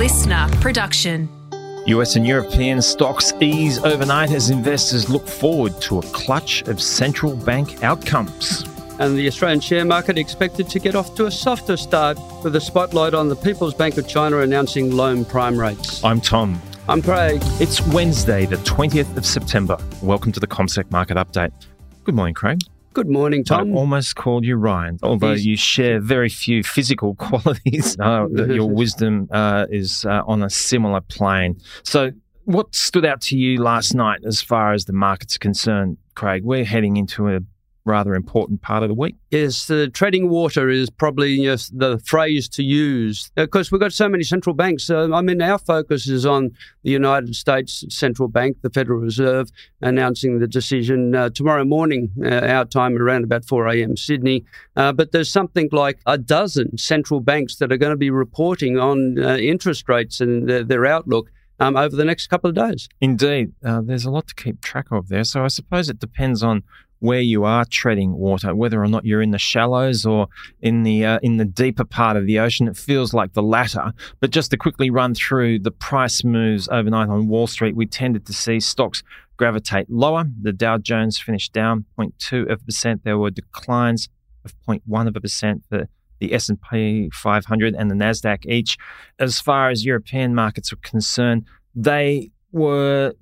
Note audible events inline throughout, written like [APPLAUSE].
listener production. US and European stocks ease overnight as investors look forward to a clutch of central bank outcomes. And the Australian share market expected to get off to a softer start with a spotlight on the People's Bank of China announcing loan prime rates. I'm Tom. I'm Craig. It's Wednesday, the 20th of September. Welcome to the CommSec Market Update. Good morning, Craig. Good morning, Tom. I almost called you Ryan, although you share very few physical [LAUGHS] qualities. Uh, your [LAUGHS] wisdom uh, is uh, on a similar plane. So, what stood out to you last night as far as the market's concerned, Craig? We're heading into a rather important part of the week. Yes, the treading water is probably yes, the phrase to use because we've got so many central banks. Uh, I mean, our focus is on the United States Central Bank, the Federal Reserve, announcing the decision uh, tomorrow morning, uh, our time around about 4 a.m. Sydney. Uh, but there's something like a dozen central banks that are going to be reporting on uh, interest rates and their, their outlook. Um, over the next couple of days. Indeed, uh, there's a lot to keep track of there. So I suppose it depends on where you are treading water, whether or not you're in the shallows or in the uh, in the deeper part of the ocean. It feels like the latter. But just to quickly run through the price moves overnight on Wall Street, we tended to see stocks gravitate lower. The Dow Jones finished down 0.2 of a percent. There were declines of 0.1 of a percent for the S&P 500 and the Nasdaq each. As far as European markets are concerned, they were,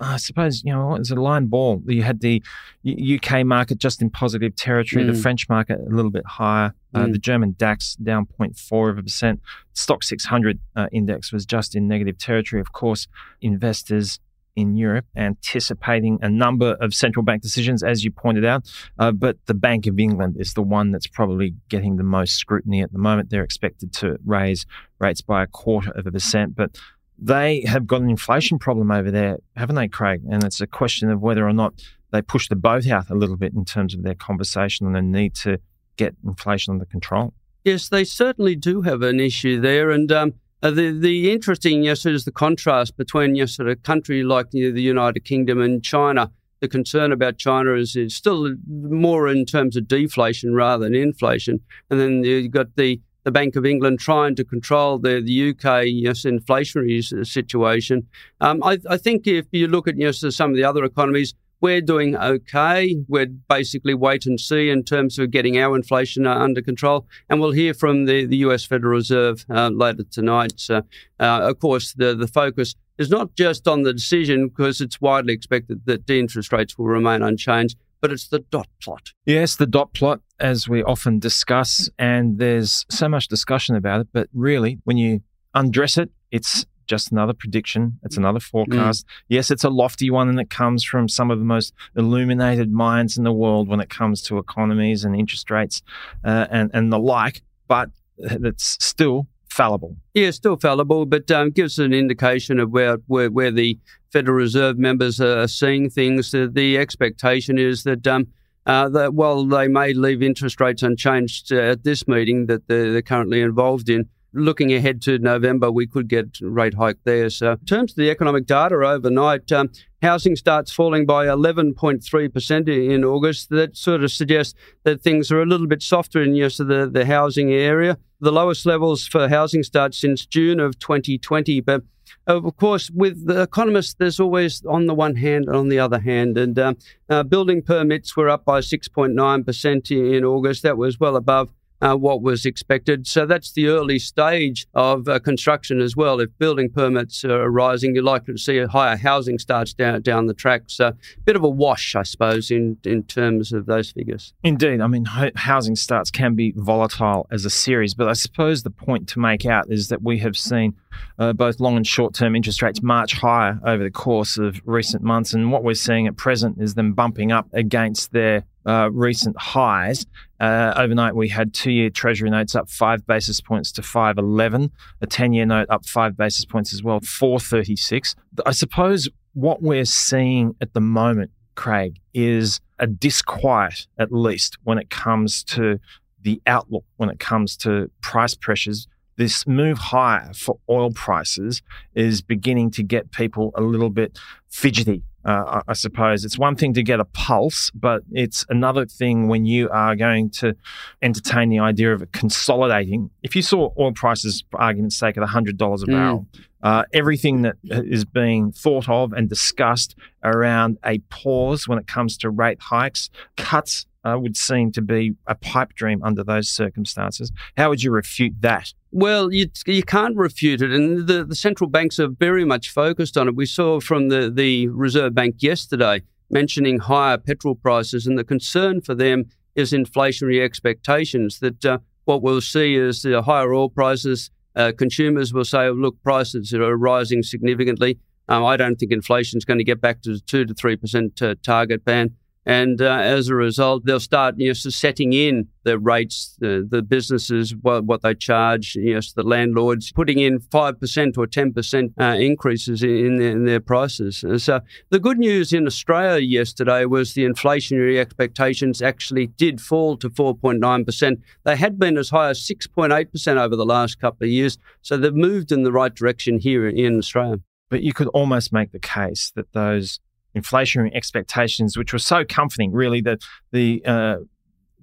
I suppose, you know, it was a line ball. You had the UK market just in positive territory, the Mm. French market a little bit higher, uh, Mm. the German DAX down 0.4 of a percent. Stoxx 600 uh, index was just in negative territory. Of course, investors in Europe anticipating a number of central bank decisions, as you pointed out. Uh, but the Bank of England is the one that's probably getting the most scrutiny at the moment. They're expected to raise rates by a quarter of a percent, but they have got an inflation problem over there, haven't they, Craig? And it's a question of whether or not they push the boat out a little bit in terms of their conversation on the need to get inflation under control. Yes, they certainly do have an issue there, and um, uh, the the interesting yes is the contrast between yes sort of a country like you know, the United Kingdom and China. The concern about China is, is still more in terms of deflation rather than inflation, and then you've got the the Bank of England trying to control the, the UK yes, inflationary situation. Um, I, I think if you look at yes, some of the other economies, we're doing okay. We're basically wait and see in terms of getting our inflation uh, under control. And we'll hear from the, the US Federal Reserve uh, later tonight. So, uh, of course, the, the focus is not just on the decision because it's widely expected that the interest rates will remain unchanged, but it's the dot plot. Yes, the dot plot, as we often discuss, and there's so much discussion about it, but really, when you undress it, it's just another prediction. It's another forecast. Yes, it's a lofty one, and it comes from some of the most illuminated minds in the world when it comes to economies and interest rates uh, and, and the like, but it's still fallible. Yeah, still fallible, but um, gives an indication of where, where where the Federal Reserve members are seeing things. The, the expectation is that um, uh, that while they may leave interest rates unchanged uh, at this meeting that they're, they're currently involved in, looking ahead to November, we could get rate hike there. So, in terms of the economic data overnight, um, housing starts falling by 11.3% in August. That sort of suggests that things are a little bit softer in yes, the, the housing area. The lowest levels for housing starts since June of 2020. But of course, with the economists, there's always on the one hand and on the other hand. And um, uh, building permits were up by 6.9% in August. That was well above uh, what was expected. So that's the early stage of uh, construction as well. If building permits are rising, you're likely to see a higher housing starts down down the track. So a bit of a wash, I suppose, in in terms of those figures. Indeed. I mean, ho- housing starts can be volatile as a series, but I suppose the point to make out is that we have seen uh, both long and short term interest rates march higher over the course of recent months. And what we're seeing at present is them bumping up against their uh, recent highs. Uh, overnight, we had two year Treasury notes up five basis points to 511, a 10 year note up five basis points as well, 436. I suppose what we're seeing at the moment, Craig, is a disquiet, at least when it comes to the outlook, when it comes to price pressures. This move higher for oil prices is beginning to get people a little bit fidgety uh, I suppose it's one thing to get a pulse, but it's another thing when you are going to entertain the idea of consolidating. If you saw oil prices, for argument's sake, at $100 a Mm. barrel, uh, everything that is being thought of and discussed around a pause when it comes to rate hikes, cuts uh, would seem to be a pipe dream under those circumstances. How would you refute that? Well, you, you can't refute it, and the, the central banks are very much focused on it. We saw from the, the Reserve Bank yesterday mentioning higher petrol prices, and the concern for them is inflationary expectations that uh, what we'll see is the higher oil prices. Uh, consumers will say, look, prices are rising significantly. Um, I don't think inflation is going to get back to the 2 to 3% uh, target band. And uh, as a result, they'll start you know, setting in the rates, the, the businesses, what, what they charge, the landlords putting in 5% or 10% uh, increases in, their, in their prices. And so the good news in Australia yesterday was the inflationary expectations actually did fall to 4.9%. They had been as high as 6.8% over the last couple of years. So they've moved in the right direction here in Australia. But you could almost make the case that those inflationary expectations, which were so comforting, really, that the uh,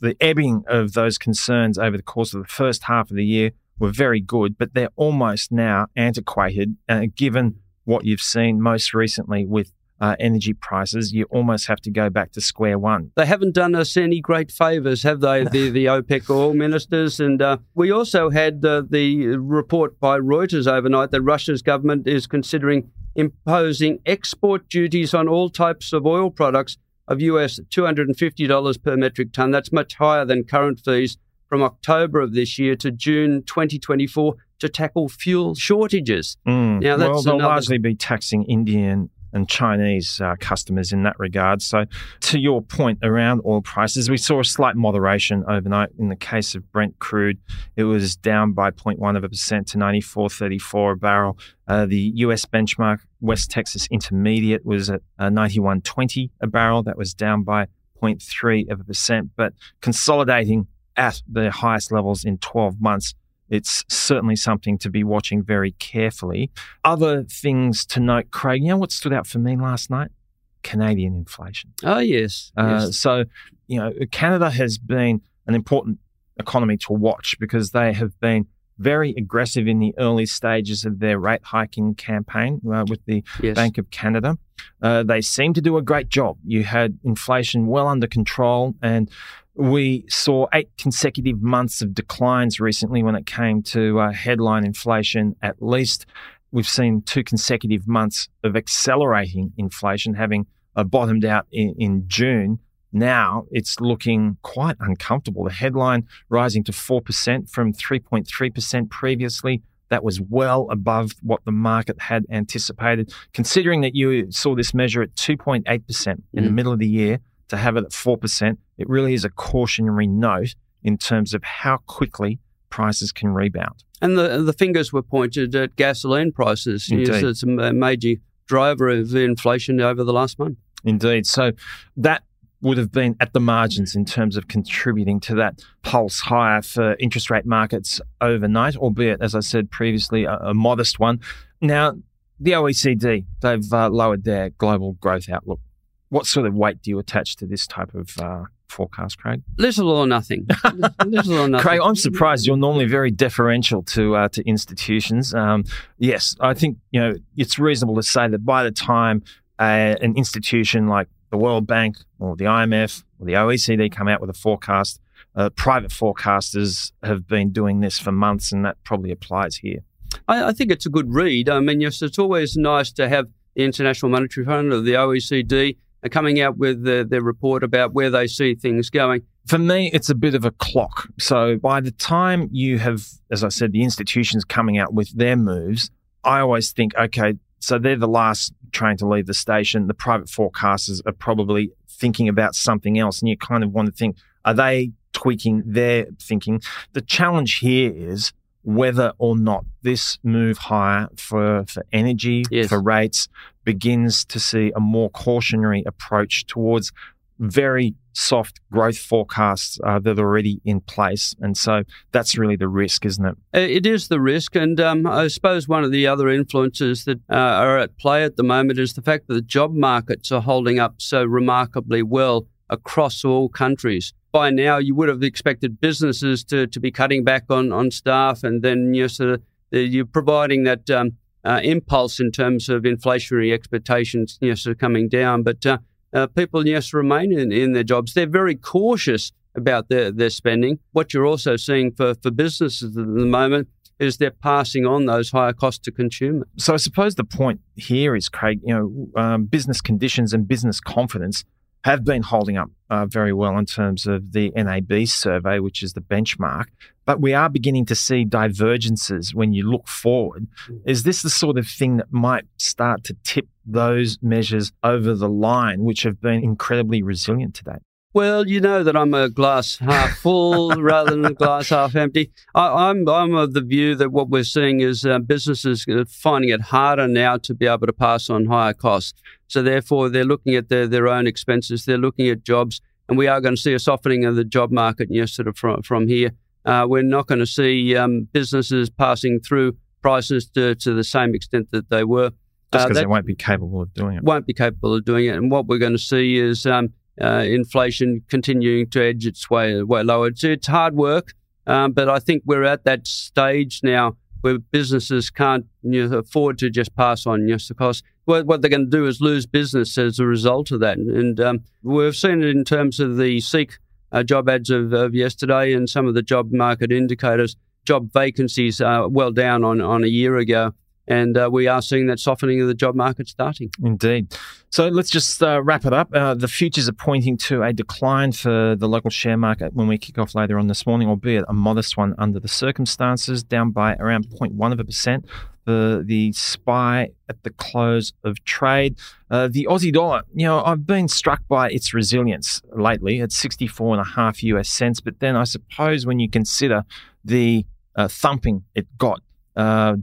the ebbing of those concerns over the course of the first half of the year were very good, but they're almost now antiquated, uh, given what you've seen most recently with. Uh, energy prices, you almost have to go back to square one. They haven't done us any great favours, have they, the, the [LAUGHS] OPEC oil ministers? And uh, we also had uh, the report by Reuters overnight that Russia's government is considering imposing export duties on all types of oil products of US $250 per metric tonne. That's much higher than current fees from October of this year to June 2024 to tackle fuel shortages. Mm. Now, that's well, they'll another- largely be taxing Indian and Chinese uh, customers in that regard. So, to your point around oil prices, we saw a slight moderation overnight. In the case of Brent crude, it was down by 0.1 of a percent to 94.34 a barrel. Uh, the US benchmark West Texas Intermediate was at uh, 91.20 a barrel. That was down by 0.3 of a percent, but consolidating at the highest levels in 12 months it's certainly something to be watching very carefully. Other things to note, Craig, you know what stood out for me last night? Canadian inflation. Oh, yes. Uh, yes. So, you know, Canada has been an important economy to watch because they have been very aggressive in the early stages of their rate hiking campaign uh, with the yes. Bank of Canada. Uh, they seem to do a great job. You had inflation well under control, and we saw eight consecutive months of declines recently when it came to uh, headline inflation, at least. We've seen two consecutive months of accelerating inflation, having uh, bottomed out in, in June. Now it's looking quite uncomfortable. The headline rising to 4% from 3.3% previously. That was well above what the market had anticipated. Considering that you saw this measure at 2.8% in the Mm. middle of the year, to have it at 4%, it really is a cautionary note in terms of how quickly prices can rebound. And the the fingers were pointed at gasoline prices. Yes, Indeed. it's a major driver of inflation over the last month. Indeed. So that would have been at the margins in terms of contributing to that pulse higher for interest rate markets overnight, albeit, as I said previously, a, a modest one. Now, the OECD, they've uh, lowered their global growth outlook. What sort of weight do you attach to this type of uh, forecast, Craig? Little or nothing. [LAUGHS] Little or nothing. Craig, I'm surprised. You're normally very deferential to uh, to institutions. Um, yes, I think you know it's reasonable to say that by the time uh, an institution like the World Bank or the IMF or the OECD come out with a forecast, uh, private forecasters have been doing this for months, and that probably applies here. I, I think it's a good read. I mean, yes, it's always nice to have the International Monetary Fund or the OECD uh, coming out with the, their report about where they see things going. For me, it's a bit of a clock. So by the time you have, as I said, the institutions coming out with their moves, I always think, okay, so they're the last train to leave the station. The private forecasters are probably thinking about something else. And you kind of want to think, are they tweaking their thinking? The challenge here is whether or not this move higher for, for energy, Yes. for rates, begins to see a more cautionary approach towards very soft growth forecasts uh, that are already in place. And so that's really the risk, isn't it? It is the risk. And um, I suppose one of the other influences that uh, are at play at the moment is the fact that the job markets are holding up so remarkably well across all countries. By now, you would have expected businesses to, to be cutting back on, on staff, and then you're, sort of, you're providing that um, uh, impulse in terms of inflationary expectations you know, sort of coming down. But uh, people, yes, remain in, in their jobs. They're very cautious about their, their spending. What you're also seeing for, for businesses at the moment is they're passing on those higher costs to consumers. So I suppose the point here is, Craig, you know, um, business conditions and business confidence have been holding up uh, very well in terms of the NAB survey, which is the benchmark. But we are beginning to see divergences when you look forward. Mm. Is this the sort of thing that might start to tip those measures over the line, which have been incredibly resilient to date? Well, you know that I'm a glass half full [LAUGHS] rather than a glass half empty. I, am I'm, I'm of the view that what we're seeing is uh, businesses finding it harder now to be able to pass on higher costs. So therefore, they're looking at their, their own expenses. They're looking at jobs, and we are going to see a softening of the job market. You know, sort of from from here, uh, we're not going to see um, businesses passing through prices to, to the same extent that they were. Just because uh, they won't be capable of doing it. Won't be capable of doing it. And what we're going to see is um, uh, inflation continuing to edge its way, way lower. It's, it's hard work, um, but I think we're at that stage now where businesses can't you know, afford to just pass on just the cost. What, what they're going to do is lose business as a result of that. And um, we've seen it in terms of the Seek uh, job ads of, of, yesterday and some of the job market indicators. Job vacancies are well down on, on a year ago. And uh, we are seeing that softening of the job market starting. Indeed. So let's just uh, wrap it up. Uh, the futures are pointing to a decline for the local share market when we kick off later on this morning, albeit a modest one under the circumstances, down by around 0.1 of a percent. The, the SPI at the close of trade. Uh, the Aussie dollar, you know, I've been struck by its resilience lately at 64 and a half US cents. But then I suppose when you consider the uh, thumping it got uh,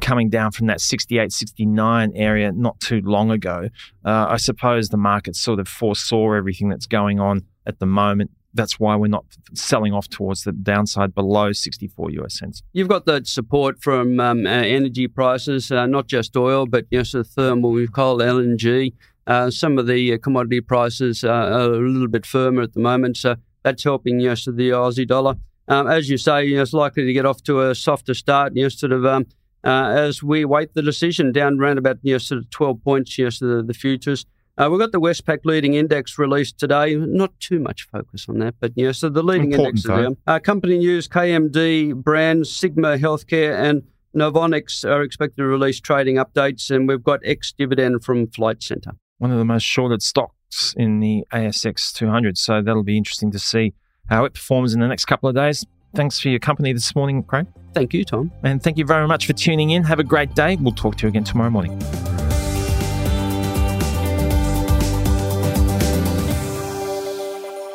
coming down from that 68, 69 area not too long ago. Uh, I suppose the market sort of foresaw everything that's going on at the moment. That's why we're not selling off towards the downside below 64 US cents. You've got the support from um, uh, energy prices, uh, not just oil, but you know, so thermal, we've called LNG. Uh, some of the uh, commodity prices are a little bit firmer at the moment, so that's helping you know, so the Aussie dollar. Um, as you say, you know, it's likely to get off to a softer start. You know, sort of um, uh, as we wait the decision down around about you know, sort of 12 points, yes, the, the futures. Uh, we've got the Westpac leading index released today. Not too much focus on that, but yeah, so the leading Important, index is down. Uh, company news KMD, Brands, Sigma Healthcare, and Novonix are expected to release trading updates, and we've got ex dividend from Flight Centre. One of the most shorted stocks in the ASX 200, so that'll be interesting to see how it performs in the next couple of days. Thanks for your company this morning, Craig. Thank you, Tom. And thank you very much for tuning in. Have a great day. We'll talk to you again tomorrow morning.